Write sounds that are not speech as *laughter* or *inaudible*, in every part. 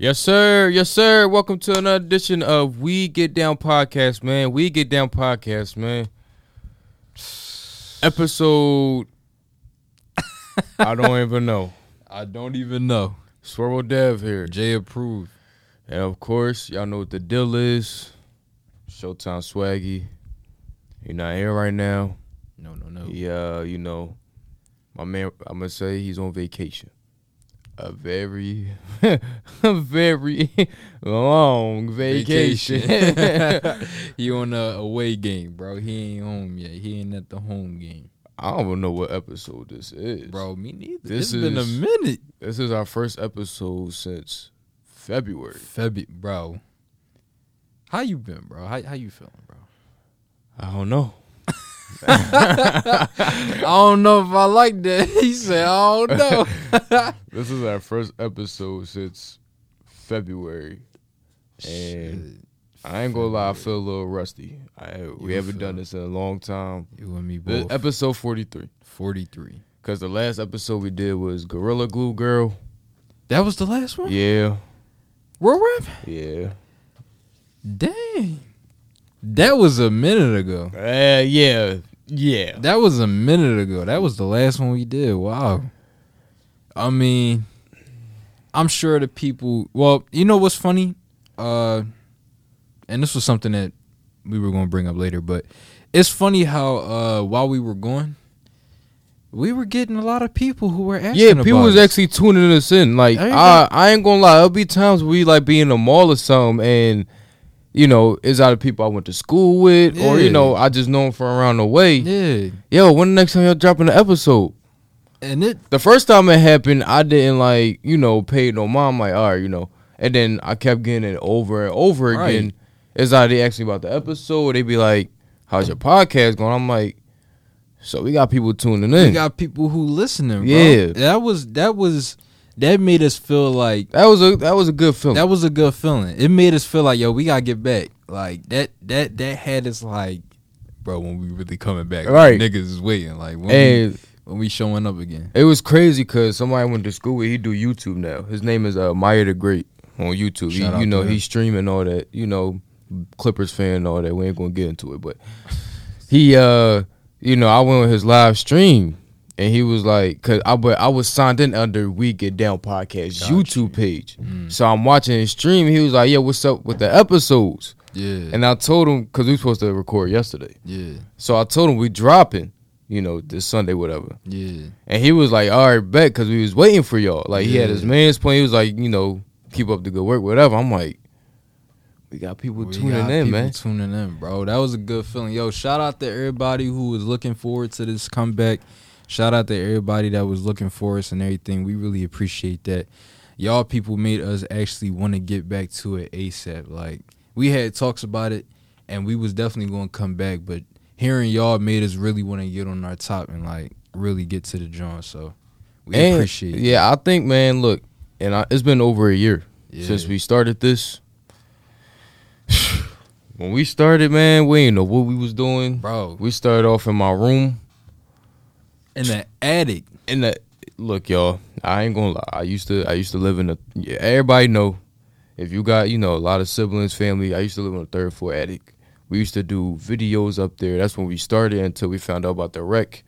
Yes, sir. Yes, sir. Welcome to another edition of We Get Down Podcast, man. We Get Down Podcast, man. Episode. *laughs* I don't even know. I don't even know. Swervo Dev here. Jay approved. And of course, y'all know what the deal is. Showtime Swaggy. He not here right now. No, no, no. Yeah, uh, you know, my man, I'm going to say he's on vacation. A very, *laughs* a very long vacation. *laughs* *laughs* he on a away game, bro. He ain't home yet. He ain't at the home game, I don't even know what episode this is. bro. Me neither. This it's been a minute. This is our first episode since February. Febi, bro. How you been, bro? How how you feeling, bro? I don't know. *laughs* I don't know if I like that. *laughs* He said, I don't know. *laughs* This is our first episode since February. And I ain't gonna lie, I feel a little rusty. I we You haven't done this in a long time. you and me both. episode 43. Forty three. Cause the last episode we did was Gorilla Glue Girl. That was the last one. Yeah, World Rap. yeah. Dang. That was a minute ago. Uh, yeah, yeah. That was a minute ago. That was the last one we did. Wow. I mean, I'm sure the people. Well, you know what's funny? Uh, and this was something that we were going to bring up later, but it's funny how uh while we were going, we were getting a lot of people who were asking. Yeah, people was us. actually tuning us in. Like I, I ain't gonna lie, there'll be times we like be in a mall or something, and you know, is it's either people I went to school with, or you know, I just know them from around the way. Yeah, Yo, when the next time y'all dropping an episode? and it The first time it happened, I didn't like, you know, pay no mind. Like, all right, you know, and then I kept getting it over and over Right. again. It's either they ask me about the episode, they be like, "How's your podcast going?" I'm like, so we got people tuning in. we got people who listening. Bro. Yeah. that was that was that made us feel like that was a that was a good film. That was a good feeling. It made us feel like, yo, we gotta get back. Like that, that, that had us like, bro, when we really coming back, like, Right. niggas is waiting. Like when, we, when we showing up again. It was crazy because somebody went to school with. He do YouTube now. His name is uh, Maya the Great on YouTube. He, Shout out you know he's streaming all that. You know, Clippers fan and all that. We ain't gonna get into it, but he, uh, you know, I went on his live stream and he was like, cause I but I was signed in under We Get Down podcast Gotcha. YouTube page. Mm. So I'm watching his stream. He was like, "Yeah, what's up with the episodes?" Yeah, And I told him because we were supposed to record yesterday. yeah, So I told him we dropping, you know, this Sunday, whatever. yeah. And he was like, all right, bet, because we was waiting for y'all. Like, he had his man's plan. He was like, you know, keep up the good work, whatever. I'm like, we got people We tuning got in, people man. Tuning in, bro. That was a good feeling. Yo, shout out to everybody who was looking forward to this comeback. Shout out to everybody that was looking for us and everything. We really appreciate that. Y'all people made us actually want to get back to it ASAP. Like we had talks about it and we was definitely going to come back, but hearing y'all made us really want to get on our top and like really get to the joint. So we And, appreciate it. Yeah, I think, man, look, and I, it's been over a year Yeah. since we started this. *sighs* when we started, man, we didn't know what we was doing. Bro, We started off in my room. In the attic. In the look, y'all, I ain't gonna lie. I used to, I used to live in a. Yeah, everybody know. If you got, you know, a lot of siblings, family. I used to live on a third floor attic. We used to do videos up there. That's when we started until we found out about the wreck,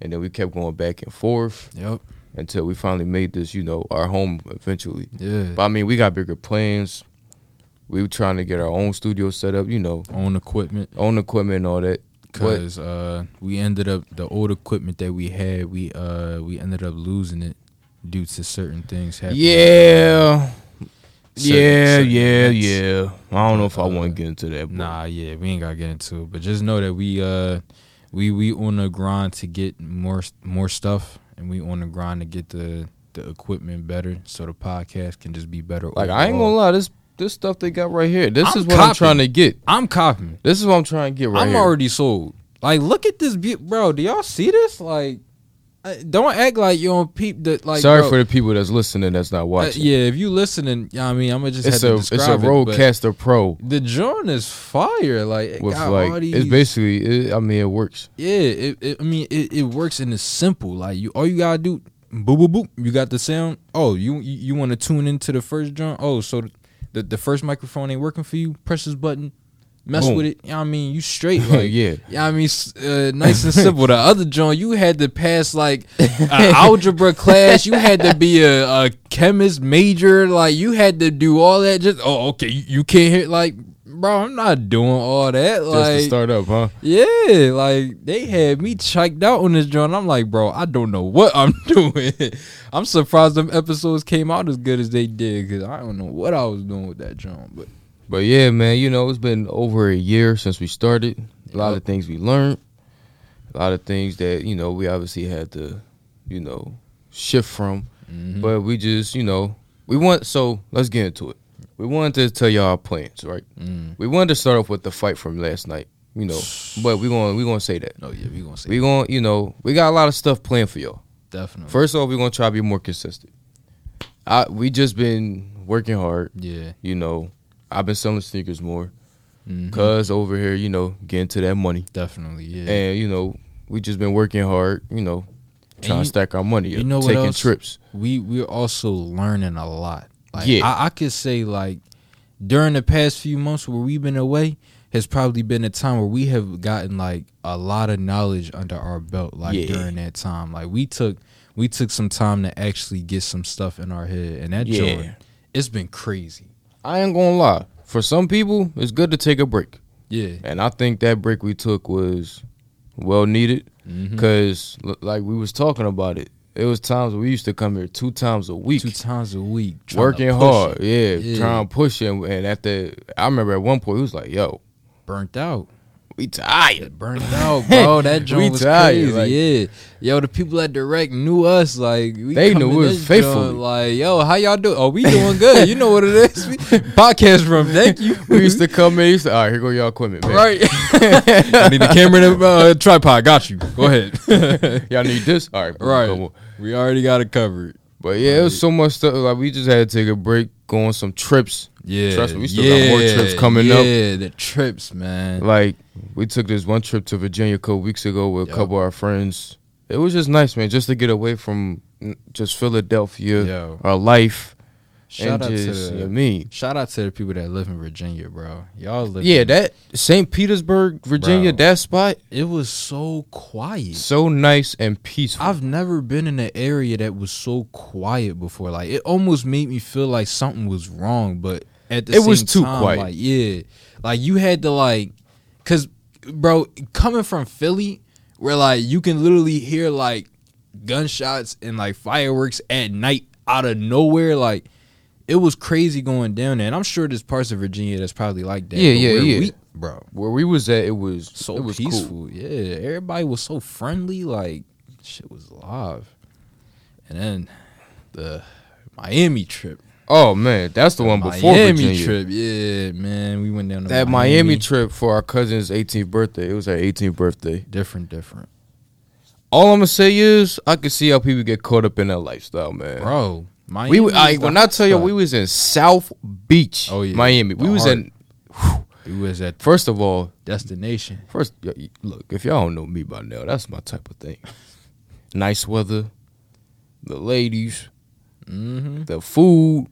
and then we kept going back and forth Yep. until we finally made this, you know, our home eventually. Yeah. But I mean, we got bigger plans. We were trying to get our own studio set up, you know, Own equipment. own equipment and all that. But Cause uh, we ended up the old equipment that we had, we uh we ended up losing it due to certain things happening. yeah, Certain- yeah, certain yeah, events. yeah. I don't know if I want to get into that. But Nah, yeah, we ain't gotta get into it, but just know that we uh we we on the grind to get more more stuff, and we on the grind to get the the equipment better, so the podcast can just be better. like I ain't gonna lie, this this stuff they got right here. This I'm is what I'm trying to get. I'm copying. This is what I'm trying to get right I'm here. already sold. Like, look at this, be- bro. Do y'all see this? Like, uh, don't act like you don't peep the like. Sorry bro, for the people that's listening that's not uh, watching. yeah, if you listening, I mean, I'm gonna just it's have a to it's a describe it, Rodecaster Pro The joint is fire. Like, it with got like all it's basically. It, I mean, it works. yeah. It, it, I mean, it, it works and it's simple. Like, you all you gotta do, boop boop boop. You got the sound. Oh, you you, you want to tune into the first drum? Oh, so the the first microphone ain't working for you? Press this button. Mess Boom. with it. You know what I mean? You straight. *laughs* Like, yeah. yeah, I mean, uh, nice and simple. The other joint, you had to pass like *laughs* an algebra class. You had to be a, a chemist major. Like you had to do all that. Just oh, okay, you, you can't hit like, bro. I'm not doing all that. Just Like, to start up, huh? yeah, like they had me checked out on this joint. I'm like, bro, I don't know what I'm *laughs* doing. I'm surprised them episodes came out as good as they did because I don't know what I was doing with that joint. But But yeah, man, you know, it's been over a year since we started. A lot Yep. of things we learned. A lot of things that, you know, we obviously had to, you know, shift from. Mhm. But we just, you know, we want so let's get into it. We wanted to tell y'all our plans, right? Mm. We wanted to start off with the fight from last night, you know. But we going we gonna say that. oh yeah, we gonna say We going to you know, we got a lot of stuff planned for y'all. definitely. First off, we're gonna try to be more consistent. I we just been working hard, yeah, you know. I've been selling sneakers more. Mhm. Cuz over here, you know, getting to that money. definitely yeah. And, you know, we just been working hard, you know, trying you- to stack our money you up, know what taking else? trips. we we're also learning a lot. Like Yeah. I, I could say like during the past few months where we've been away has probably been a time where we have gotten like a lot of knowledge under our belt. Like Yeah. during that time, like we took we took some time to actually get some stuff in our head, and that Yeah. joint it's been crazy. I ain't gonna lie. For some people, it's good to take a break. Yeah, And I think that break we took was well needed. Mhm. Cause l- like we was talking about it, it was times we used to come here two times a week, two times a week, working hard, it. yeah, Yeah. trying to push it. And at the, I remember at one point he was like, "Yo, burnt out. We tired." Burnt *laughs* out, bro. That *laughs* We joint was tired, crazy. like- yeah, yo, the people at direct knew us. Like we They knew in we was this faithful. joint, Like, yo, how y'all do? Oh, we doing good. You know what it is. We- *laughs* Podcast room. Thank you. We used to come in. Used to, all right, here go y'all equipment, man. right. I need the camera and a uh, tripod. Got you. Go ahead. Y'all need this, all right, boom, Right. we already got it covered. But yeah, it was so much stuff. Like we just had to take a break, go on some trips. Yeah. Trust me, we still got more trips coming yeah, up. Yeah, the trips, man. Like we took this one trip to Virginia a couple weeks ago with a couple of our friends. It was just nice, man, just to get away from just Philadelphia, Yo. our life, Shout out and to just the you know what I mean. shout out to the people that live in Virginia, bro. Y'all live. Yeah, in- that St. Petersburg, Virginia, Bro. that spot it was so quiet. so nice and peaceful. I've never been in an area that was so quiet before. Like it almost made me feel like something was wrong, but at the It same was too time, quiet. Like yeah, like you had to like, cause bro, coming from Philly, where like you can literally hear like gunshots and like fireworks at night out of nowhere, like. It was crazy going down there, and I'm sure there's parts of Virginia that's probably like that. Yeah, but yeah, where yeah. we- bro. Where we was at, it was So it was peaceful, cool. yeah. Everybody was so friendly, like shit was live. And then the Miami trip, Oh man, that's the one before Miami Virginia. trip, yeah, man. We went down to That Miami trip for our cousin's 18th birthday. It was our 18th birthday. different, different, All I'm gonna say is I can see how people get caught up in that lifestyle, man. bro. Miami. we I, when I tell you we was in South Beach, Oh, yeah. Miami. We was heart. in. we was at First of all, destination. first look if y'all don't know me by now, that's my type of thing. Nice weather, the ladies, Mm-hmm. the food.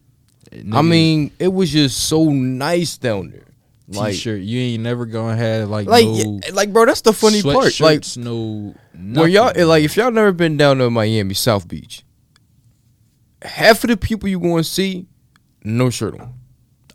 I mean, it was just so nice down there. Like, t-shirt. You ain't never gonna have like like, no like, bro, that's the funny part. Like, no. Where y'all like if y'all never been down to Miami South Beach, half of the people you going to see no shirt on.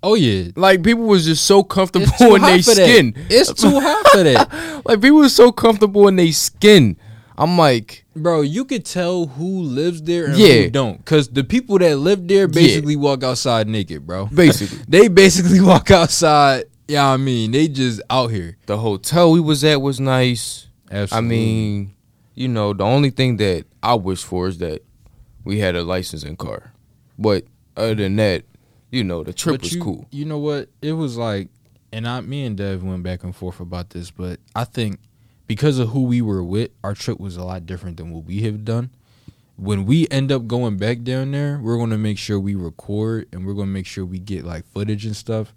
Oh yeah. Like people was just so comfortable in their for that. skin. It's too hot for that. *laughs* Like people was so comfortable in their skin. I'm like, Bro, you could tell who lives there and Yeah. who don't. Cause the people that live there basically walk outside naked, bro. *laughs* basically They basically walk outside. Yeah, I mean, they just out here. the hotel we was at was nice. Absolutely. I mean, you know, the only thing that I wish for is that we had a licensing car. But other than that, you know, the trip But was you, cool. You know what? It was like, and I, me and Dev went back and forth about this, but I think because of who we were with, our trip was a lot different than what we have done. When we end up going back down there, we're gonna make sure we record and we're gonna make sure we get like footage and stuff.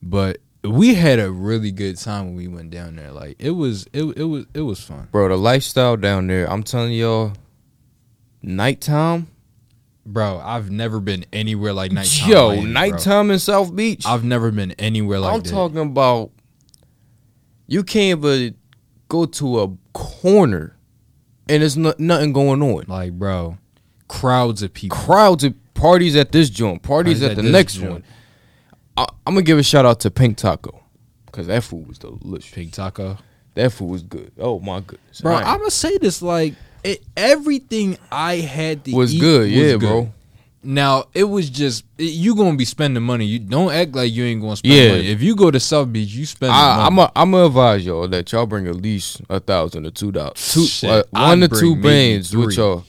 But we had a really good time when we went down there. Like it was, it it was, it was fun. Bro, the lifestyle down there, I'm telling y'all, nighttime. bro. I've never been anywhere like nighttime. Yo, Miami, bro. nighttime in South Beach. I've never been anywhere like I'm that. talking about you can't even go to a corner and there's no, nothing going on. like, bro, crowds of people. Crowds of parties at this joint, parties, Parties at, at the next joint. one. I, I'm gonna give a shout out to Pink Taco because that food was delicious. Pink taco. That food was good. Oh my goodness, Bro, ain't- I'm gonna say this like it, everything I had to was eat good. was yeah, good. bro. Now it was just it, you gonna be spending money. You don't act like you ain't gonna spend Yeah. money. If you go to South Beach, you spend. I, I'm a, I'm gonna advise y'all that y'all bring at least a thousand or two dollars, two Shit, uh, I'd one to two bands with y'all.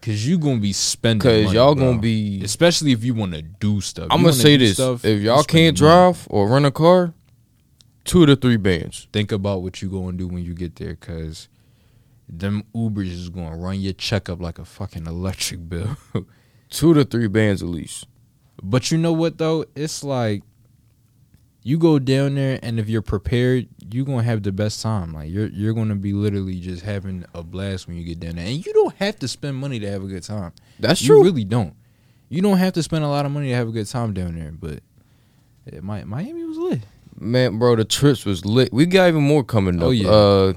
Cause you gonna be spending. Cause money, y'all bro. gonna be. especially if you want to do stuff. I'm gonna say this: stuff, if y'all can't money. drive or rent a car, two to three bands. think about what you gonna do when you get there, cause them Ubers is gonna run your check up like a fucking electric bill. *laughs* Two to three bands at least. But you know what though? It's like you go down there and if you're prepared, you're gonna have the best time. Like you're you're gonna be literally just having a blast when you get down there. And you don't have to spend money to have a good time. That's you true. really don't. You don't have to spend a lot of money to have a good time down there, but it, Mi- Miami was lit. Man, bro, the trips was lit. We got even more coming up. Oh, yeah. Uh,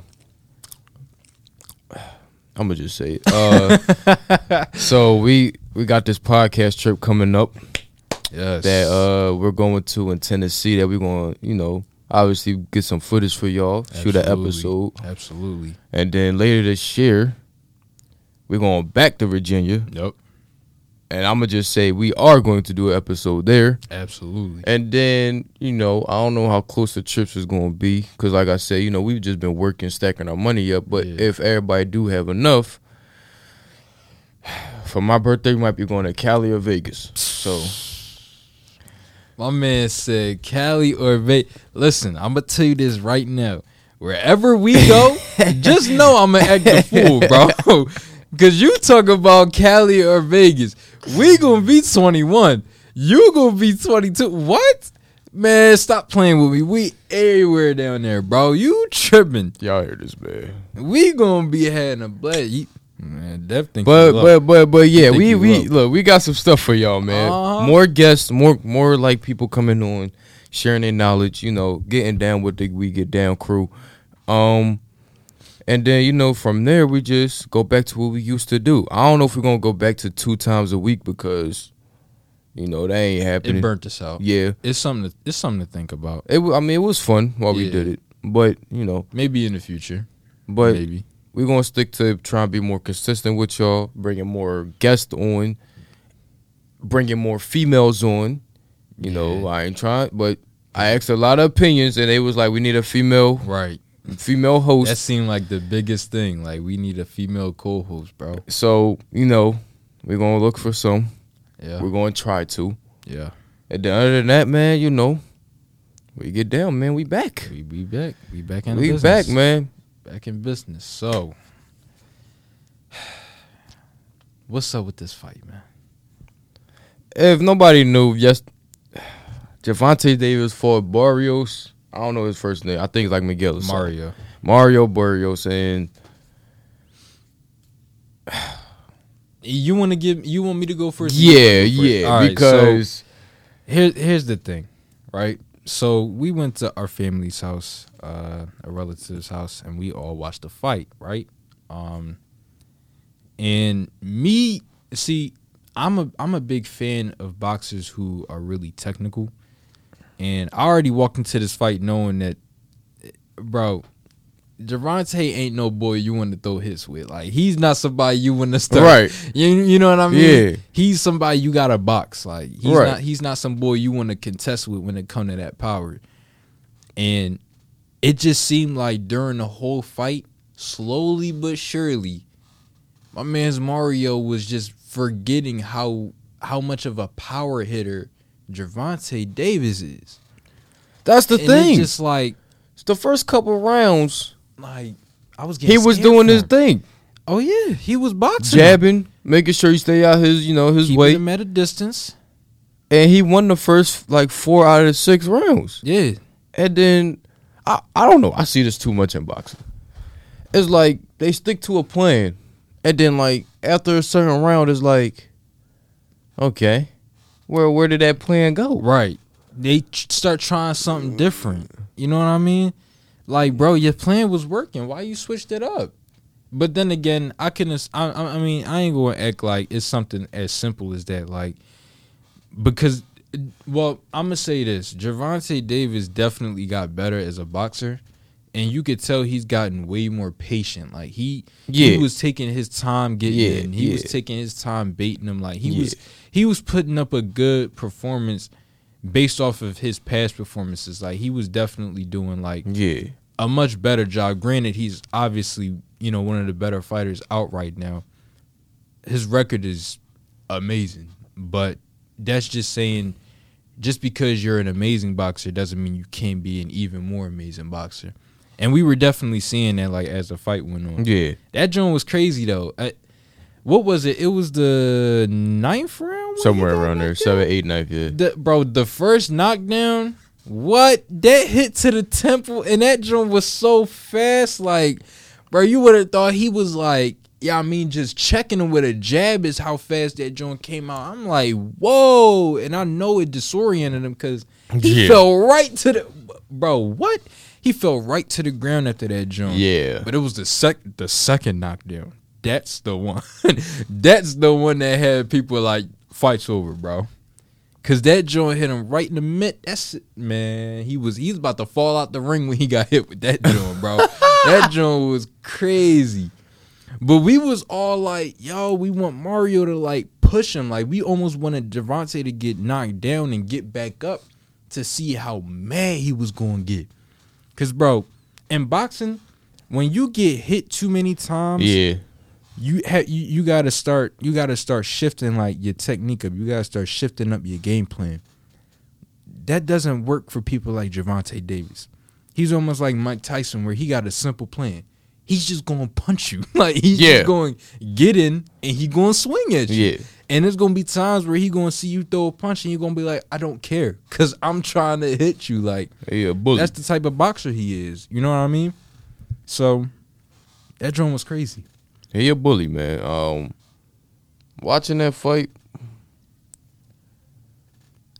I'm gonna just say it. Uh, *laughs* so we we got this podcast trip coming up Yes. that uh we're going to in Tennessee. That we're gonna you know obviously get some footage for y'all, shoot an episode, Absolutely. and then later this year we're going back to Virginia. Yep. And I'm gonna just say we are going to do an episode there. Absolutely. And then, you know, I don't know how close the trips is going to be because, like I said, you know, we've just been working, stacking our money up. But Yeah. if everybody do have enough, *sighs* for my birthday, we might be going to Cali or Vegas. So, *sighs* My man said Cali or Vegas. Listen, I'm gonna tell you this right now. Wherever we go, *laughs* just know I'm gonna act the fool, bro. *laughs* *laughs* Cause you talk about Cali or Vegas. We gonna be 21. You gonna be 22. What? Man, stop playing with me. We everywhere down there, bro. You tripping. y'all hear this, man. We gonna be having a blast. Man, Dev think But, but, but, but, yeah, we, we, up. look, we got some stuff for y'all, man. Uh-huh. More guests, more, more like people coming on, sharing their knowledge, you know, getting down with the We Get Down crew. Um, and then, you know, from there, we just go back to what we used to do. I don't know if we're going to go back to two times a week because, you know, that ain't happening. it burnt us out. Yeah. It's something. To, it's something to think about. It, I mean, it was fun while we did it. But, you know, Maybe in the future. but Maybe. we're going to stick to trying to be more consistent with y'all, bringing more guests on, bringing more females on. You know, I ain't trying, but I asked a lot of opinions, and they was like, we need a female Right. Female host. That seemed like the biggest thing. Like we need a female co-host, bro. so you know, we're gonna look for some. Yeah. We're gonna try to. Yeah. And then other than that, man, you know, we get down, man. We back. We be back. We back in We business. back, man. Back in business. So *sighs* what's up with this fight, man? If nobody knew, yes, *sighs* Gervonta Davis fought Barrios. I don't know his first name. I think it's like Miguel something. Mario. Mario Barrios, *sighs* and You want to give? You want me to go first? yeah, go first? yeah, right, because so here, here's the thing, right? So we went to our family's house, uh, a relative's house, and we all watched the fight, right? Um, and me, see, I'm a I'm a big fan of boxers who are really technical, and I already walked into this fight knowing that, bro. Gervonta ain't no boy you want to throw hits with. Like he's not somebody you want to start. Right. You, you know what I mean? Yeah. He's somebody you got to box. Like he's Right. not he's not some boy you want to contest with when it come to that power. And it just seemed like during the whole fight, slowly but surely, my man's Mario was just forgetting how how much of a power hitter Gervonta Davis is. that's the and thing. It's just like the first couple rounds, like I was getting he was doing his thing, Oh yeah, he was boxing. jabbing, making sure he stay out his, you know, his keeping weight, him at a distance. and he won the first like four out of the six rounds. Yeah. And then I, I don't know. I see this too much in boxing. It's like they stick to a plan, and then like after a certain round, it's like, okay, where where did that plan go? Right. They ch- start trying something different. You know what I mean? Like, bro, your plan was working. Why you switched it up? But then again, I can. I, I mean, I ain't gonna act like it's something as simple as that. Like, because, well, I'm gonna say this: Gervonta Davis definitely got better as a boxer, and you could tell he's gotten way more patient. Like he, he was taking his time getting Yeah, in. He was taking his time baiting him. Like he Yeah. was, he was putting up a good performance based off of his past performances. Like he was definitely doing like Yeah, a much better job. Granted, he's obviously you know one of the better fighters out right now. His record is amazing, but that's just saying just because you're an amazing boxer doesn't mean you can't be an even more amazing boxer. And we were definitely seeing that like as the fight went on. yeah, That joint was crazy though. I, what was it? It was the ninth round. When he somewhere around there, knocked out? seven, eight, nine, yeah. The, bro, the first knockdown, what that hit to the temple, and that joint was so fast. Like, bro, you would have thought he was like, yeah, I mean, just checking him with a jab is how fast that joint came out. I'm like, whoa, and I know it disoriented him because he Yeah. fell right to the, bro. What? He fell right to the ground after that joint. Yeah. but it was the sec, the second knockdown. That's the one. *laughs* That's the one that had people like fights over, bro. Cause that joint hit him right in the mid. That's it, man. He was he's about to fall out the ring when he got hit with that joint, bro. *laughs* that joint was crazy. But we was all like, yo, we want Mario to like push him. Like we almost wanted Gervonta to get knocked down and get back up to see how mad he was gonna get. Cause bro, in boxing, when you get hit too many times, Yeah, you ha- you, you gotta start you gotta start shifting like your technique up. You gotta start shifting up your game plan. That doesn't work for people like Gervonta Davis. He's almost like Mike Tyson, where he got a simple plan. He's just gonna punch you, *laughs* like he's Yeah. just going get in and he gonna swing at you. Yeah. And there's gonna be times where he gonna see you throw a punch and you're gonna be like, I don't care, cause I'm trying to hit you. Like yeah, bully. that's the type of boxer he is. You know what I mean? So that drone was crazy. He a bully, man. Um, watching that fight,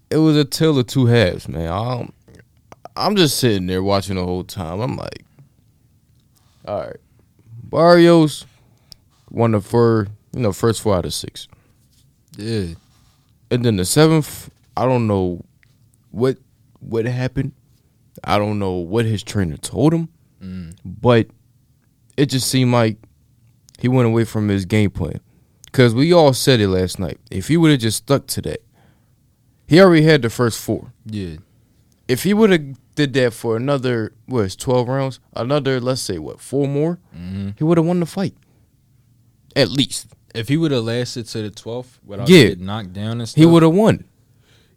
it was a tale of two halves, man. Um, I'm just sitting there watching the whole time. I'm like, all right, Barrios won the first, you know, first four out of six, Yeah. and then the seventh, I don't know what what happened. I don't know what his trainer told him, Mm. but it just seemed like he went away from his game plan. Cause we all said it last night. If he would have just stuck to that, he already had the first four. Yeah. If he would have did that for another what is twelve rounds, another let's say what four more, Mm-hmm. he would have won the fight. At least If he would have lasted to the 12th without Yeah. getting knocked down and stuff, he would have won.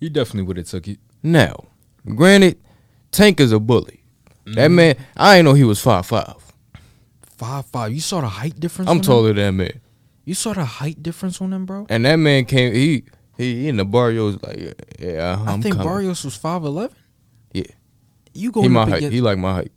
he definitely would have took it. Now, granted, Tank is a bully. That Mhm. man, I ain't know he was five five. Five five. You saw the height difference. I'm taller than that man. You saw the height difference on him, bro. And that man came. He he, he in the barrios like yeah. yeah i I'm think coming. Barrios was five eleven. Yeah. You He going my height. He like my height.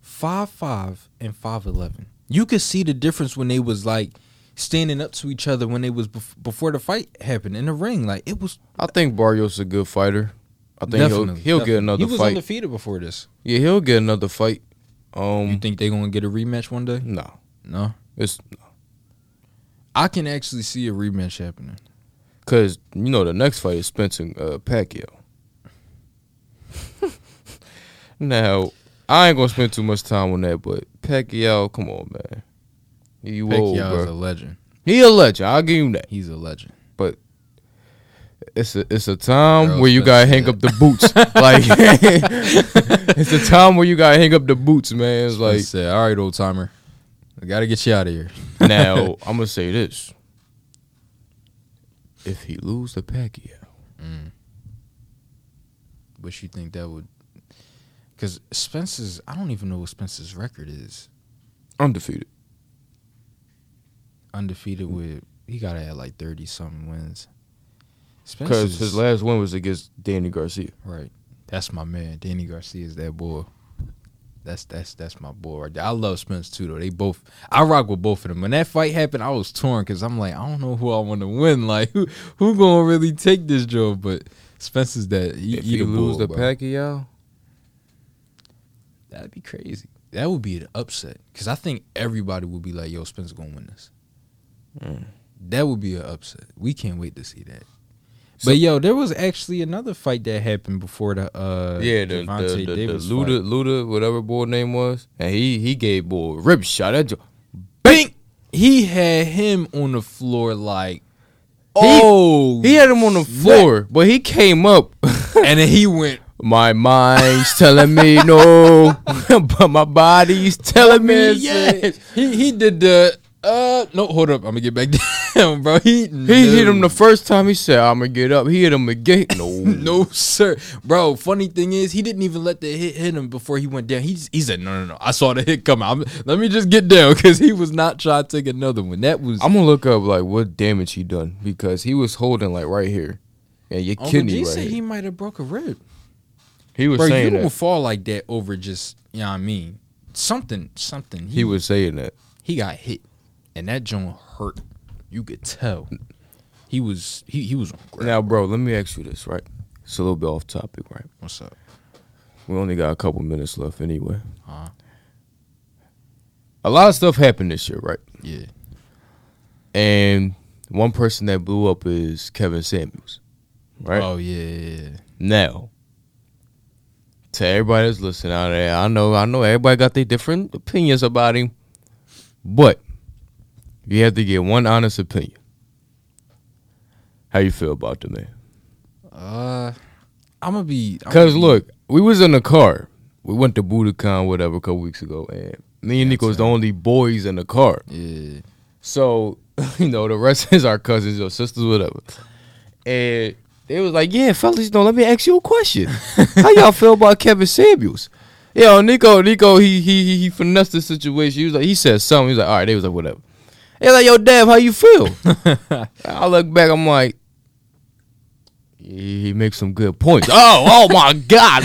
five five and five eleven. You could see the difference when they was like standing up to each other when they was bef- before the fight happened in the ring. Like it was I think Barrios a good fighter. I think definitely he'll he'll definitely. get another He was fight. undefeated before this. yeah, he'll get another fight. You Um, think they're gonna get a rematch one day? no, No. it's no. I can actually see a rematch happening. because you know the next fight is Spencer uh, Pacquiao. *laughs* now I ain't gonna spend too much time on that, but Pacquiao, come on, man, you old, Pacquiao is a legend. He a legend. I'll give him that. He's a legend. It's a it's a time Girls where you gotta hang up the boots. *laughs* like *laughs* it's a time where you gotta hang up the boots, man. It's Like, like said, all right, old timer, I gotta get you out of here. *laughs* now I'm gonna say this: if he lose the Pacquiao, mm. But you think that would? Because Spencer's, I don't even know what Spencer's record is. undefeated. Undefeated with, he gotta have like thirty something wins. Because his last win was against Danny Garcia. right. That's my man. Danny Garcia is that boy. That's that's that's my boy right there. I love Spence too though. They both I rock with both of them. When that fight happened, I was torn because I'm like, I don't know who I want to win. *laughs* Like who who gonna really take this job? But Spence is that he, if he you the lose bull, the bro. Pacquiao, That'd be crazy. That would be an upset because I think everybody would be like, "Yo, Spence gonna win this." Mm. That would be an upset. We can't wait to see that. So- but yo, there was actually another fight that happened before the uh yeah, the Gervonta the, the, the Davis Luda fight. Luda whatever boy name was, and he he gave boy a rib shot. That jo- Bing! He had him on the floor like, oh, he had him on the floor, but he came up. *laughs* and then he went. my mind's telling me no, *laughs* *laughs* but my body's telling me yes. He he did the uh no hold up. I'm gonna get back *laughs* down bro. He He hit him the first time. He said, "I'm gonna get up." He hit him again. *laughs* No, no sir. Bro funny thing is he didn't even let the hit hit him before he went down. He just, he said no no no. I saw the hit come out I'm- let me just get down. *laughs* Because he was not trying to take another one. That was I'm gonna look up like what damage he done because he was holding like right here, and your Uncle kidney G right said here. he He, might have broke a rib. He was bro you saying don't that. fall like that over just you know what I mean? Something something. He was saying that. he got hit, and that joint hurt. You could tell. He was he he was. Now, bro, let me ask you this, right? It's a little bit off topic, right? What's up? We only got a couple minutes left anyway. Uh, A lot of stuff happened this year, right? yeah. And one person that blew up is Kevin Samuels, right? Oh yeah. Now, to everybody that's listening out there, I know, I know, everybody got their different opinions about him, but you have to get one honest opinion. How you feel about the man? Uh, I'm gonna be. I'm Cause gonna be- look, we was in the car. We went to Budokan, whatever, a couple weeks ago, and me and Nico was the only boys in the car. Yeah. So, *laughs* you know, the rest *laughs* is our cousins or sisters, whatever. And they was like, Yeah, fellas, you know, let me ask you a question. *laughs* How y'all feel about Kevin Samuels? Yo, Nico, Nico, he he he, he finessed the situation. He was like, he said something. He was like, all right, they was like, whatever. They like, yo, Dad, how you feel? *laughs* I look back, I'm like, he makes some good points. oh, oh my God.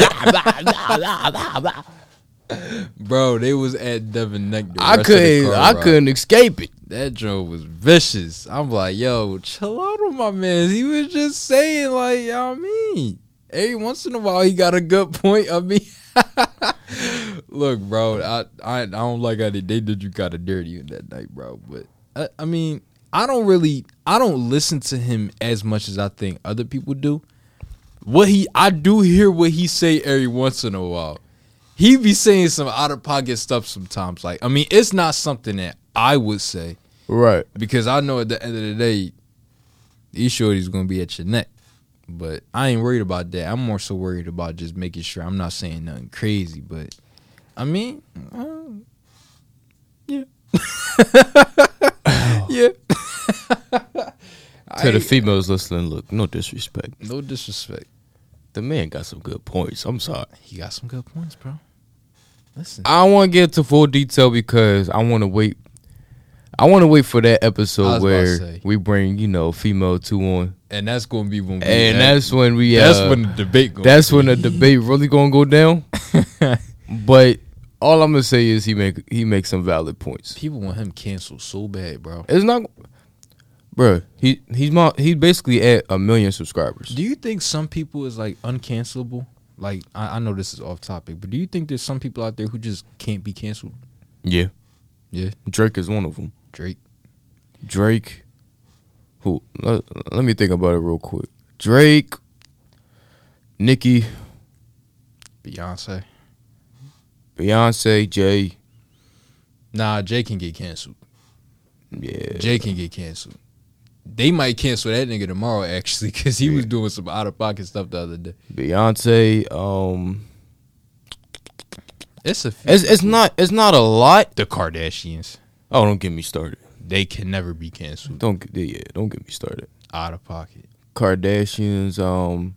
*laughs* Bro, they was at Devon Neck. the I rest of the couldn't car I ride. couldn't escape it. That joint was vicious. I'm like, yo, chill out on my man. He was just saying, like, y'all mean. Every once in a while, he got a good point. I mean, *laughs* look, bro, I, I I don't like how they, they did you kind of dirty in that night, bro. But I, I mean, I don't really, I don't listen to him as much as I think other people do. What he, I do hear what he say every once in a while. He be saying some out of pocket stuff sometimes. Like, I mean, it's not something that I would say Right. because I know at the end of the day, these shorties gonna be at your neck. But I ain't worried about that. I'm more so worried about just making sure I'm not saying nothing crazy. But I mean, uh, yeah, *laughs* yeah. To the females listening, look, no disrespect. no disrespect. The man got some good points. I'm sorry. He got some good points, bro. Listen, I don't want to get into full detail because I want to wait. I want to wait for that episode where we bring you know female two on, and that's gonna be when we and that's when we. that's uh, when the debate. That's when the debate really gonna go down. *laughs* but all I'm gonna say is he make he makes some valid points. people want him canceled so bad, bro. It's not, bro. He he's my he basically at a million subscribers. Do you think some people is like uncancelable? Like I, I know this is off topic, but do you think there's some people out there who just can't be canceled? Yeah, Yeah, Drake is one of them. Drake. Drake. Who? Let, let me think about it real quick. Drake, Nicki, Beyonce. Beyonce, Jay. Nah, Jay can get canceled. Yeah. Jay can get canceled. They might cancel that nigga tomorrow *laughs* actually, because he was doing some out of pocket stuff the other day. Beyonce. Um. It's a few It's it's not it's not a lot. the Kardashians. Oh, don't get me started. They can never be canceled Don't get yeah. Don't get me started. out of pocket. Kardashians. Um.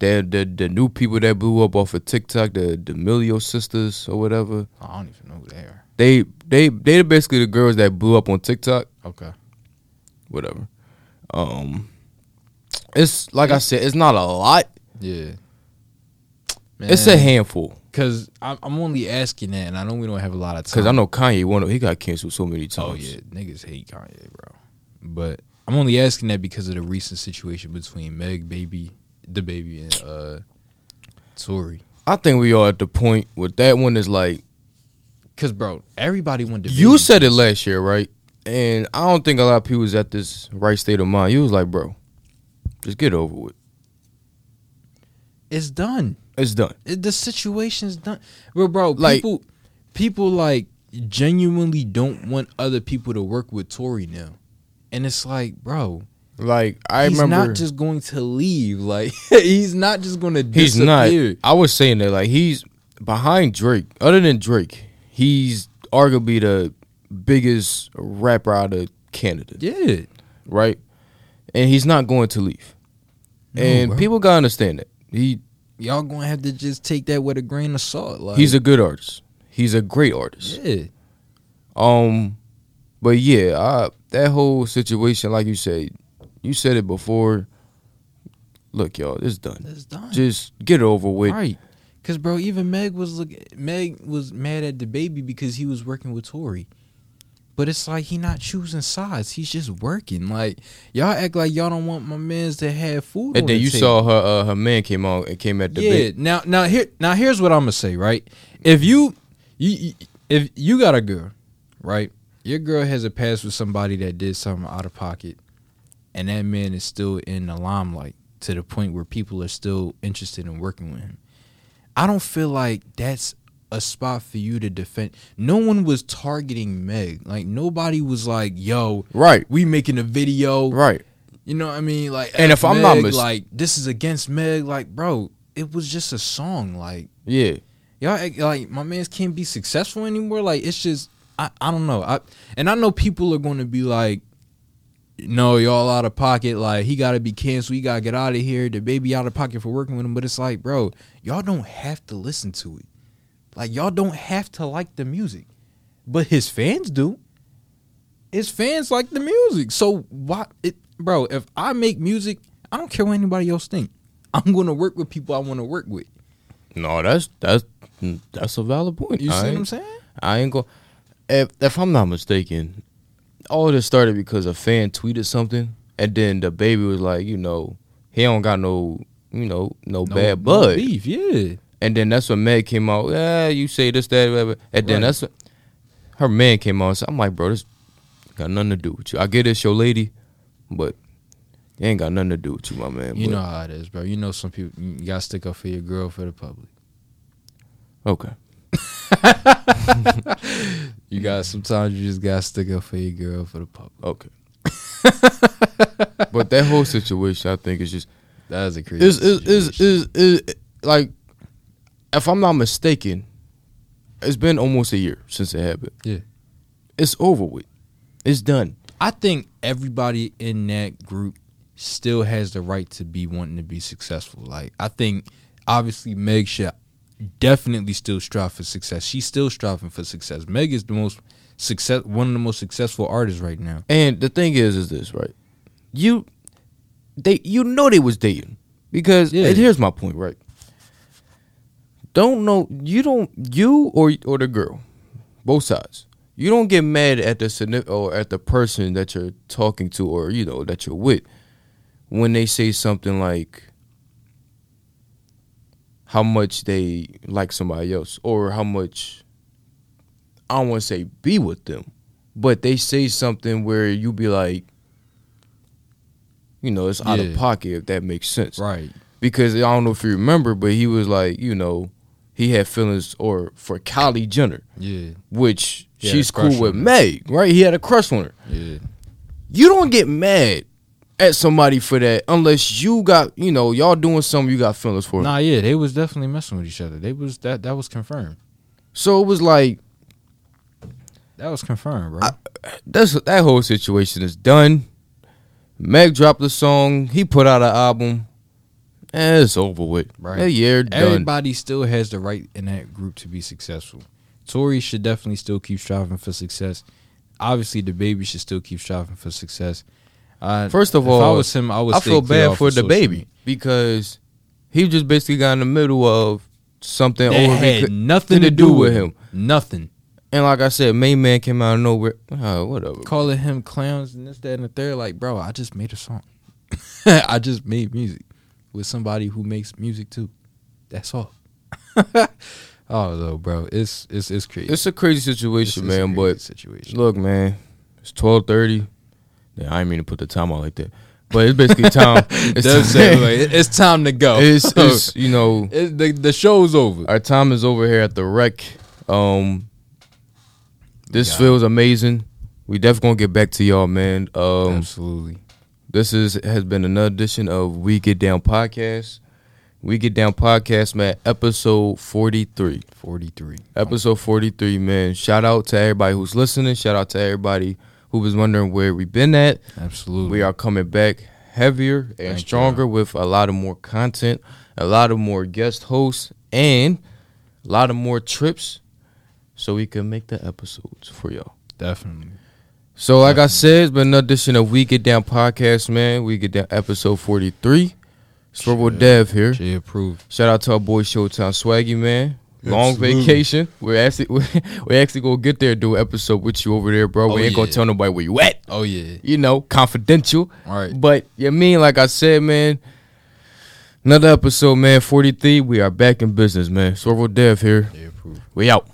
The, the the new people that blew up off of TikTok, the the D'Amelio sisters or whatever. I don't even know who they are. They they they're basically the girls that blew up on TikTok. Okay. whatever. Um, it's like I said, it's not a lot. Yeah. Man. It's a handful. Cause I'm, I'm only asking that, and I know we don't have a lot of time. Because I know Kanye one he got canceled so many times. Oh yeah, niggas hate Kanye, bro. But I'm only asking that because of the recent situation between Meg, baby, DaBaby, and uh, Tory. I think we are at the point with that one is like Cause bro, everybody wanted. to you said it last year, right? And I don't think a lot of people was at this right state of mind. You was like, bro, just get over with. It's done. It's done. It, the situation's done. Bro, bro, Like- people, people like genuinely don't want other people to work with Tory now, and it's like, bro, Like I remember he's remember not just going to leave. Like *laughs* he's not just going to he's not. I was saying that like he's behind Drake. Other than Drake, he's arguably the biggest rapper out of Canada, Yeah, right? And he's not going to leave. No, and bro. people gotta understand that he y'all gonna have to just take that with a grain of salt. Like he's a good artist. He's a great artist. yeah, Um, but yeah, I, that whole situation, like you said, you said it before. Look, y'all, it's done. that's done. Just get over with. right. Cause bro, even Meg was look. Meg was mad at DaBaby because he was working with Tory. But it's like he not choosing sides. He's just working. Like y'all act like y'all don't want my man's to have food. And on then the you table. saw her, uh, her man came out and came at the yeah. bait. Now, now here, now here's what I'm gonna say. Right, if you, you, you- if you got a girl, right, your girl has a past with somebody that did something out of pocket, and that man is still in the limelight to the point where people are still interested in working with him. I don't feel like that's a spot for you to defend. No one was targeting Meg. Like nobody was like, "Yo, Right, we making a video." right. You know what I mean? Like, And if I'm not mis- like, this is against Meg. Like, bro, it was just a song. Like, Yeah, y'all, like my man's can't be successful anymore. Like, it's just, I, I don't know. I and I know people are going to be like, no, y'all out of pocket. Like, he got to be canceled. He got to get out of here. DaBaby out of pocket for working with him. But it's like, bro, y'all don't have to listen to it. Like, y'all don't have to like the music, but his fans do. His fans like the music. So why it bro, if I make music, I don't care what anybody else think. I'm gonna work with people I wanna work with. no, that's that's that's a valid point. You I see what I'm saying? I ain't go. If if I'm not mistaken, all this started because a fan tweeted something, and then DaBaby was like, you know, he don't got no, you know, no, bad blood. beef, yeah. And then that's when Meg came out. Yeah, you say this, that, whatever. And then Right. that's when her man came out. And said, I'm like, bro, this got nothing to do with you. I get it's your lady, but it ain't got nothing to do with you, my man. You But- know how it is, bro. You know some people you gotta stick up for your girl for the public. Okay. *laughs* You got sometimes you just gotta stick up for your girl for the public. Okay. but that whole situation, I think, is just That is a crazy. is is, is is is like, if I'm not mistaken, it's been almost a year since it happened. Yeah. It's over with. It's done. I think everybody in that group still has the right to be wanting to be successful. Like I think obviously Meg should definitely still strive for success. She's still striving for success. Meg is the most success one of the most successful artists right now. And the thing is, is this right? You, they, you know they was dating because. Yeah. And here's my point, right? Don't know you don't you or or the girl, both sides. You don't get mad at the or at the person that you're talking to or you know that you're with when they say something like how much they like somebody else or how much I don't want to say be with them, but they say something where you be like, you know, it's out Yeah. of pocket if that makes sense. Right. Because I don't know if you remember, but he was like, you know, he had feelings or for Kylie Jenner, Yeah. which He she's cool with. Meg, right? He had a crush on her. Yeah. You don't get mad at somebody for that unless you got, you know, y'all doing something you got feelings for. Nah, yeah, they was definitely messing with each other. They was that that was confirmed. So it was like That was confirmed, bro. that's that whole situation is done. Meg dropped the song. He put out an album. And it's over with. Right. That year done. Everybody still has the right in that group to be successful. Tory should definitely still keep striving for success. Obviously, DaBaby should still keep striving for success. Uh, First of if all, I was him, I would. I stay feel bad for of DaBaby media. because he just basically got in the middle of something That over had nothing to do with him. Nothing. And like I said, main man came out of nowhere. Uh, whatever. Calling him clowns and this, that, and the third. Like, bro, I just made a song. *laughs* I just made music with somebody who makes music too. That's all. *laughs* oh no, bro, it's it's it's crazy. It's a crazy situation, It's- it's a man. crazy But situation. look, man, it's twelve thirty. Yeah, I didn't mean to put the time out like that, but it's basically *laughs* time. It's, time, like, it's time to go. it's, *laughs* it's you know It- the the show's over. our time is over here at the wreck. Um, this feels amazing. We definitely gonna get back to y'all, man. Um, Absolutely. This is has been another edition of We Get Down podcast. We Get Down podcast, man. Episode forty three. Forty three. Episode forty three, man. Shout out to everybody who's listening. Shout out to everybody who was wondering where we've been at. Absolutely. We are coming back heavier and Thank stronger with a lot of more content, a lot of more guest hosts, and a lot of more trips, so we can make the episodes for y'all. definitely. So, like I said, it's been another edition of We Get Down podcast, man. We Get Down episode 43. Swervo. Dev here. She approved. Shout out to our boy Showtime Swaggy, man. Long Absolutely. vacation. We're actually *laughs* we're actually gonna get there and do an episode with you over there, bro. Oh, we ain't gonna tell nobody where you at. Oh yeah. You know, confidential. All right. But you mean, like I said, man. Another episode, man. 43. We are back in business, man. Swervo Dev here. Approved. We out.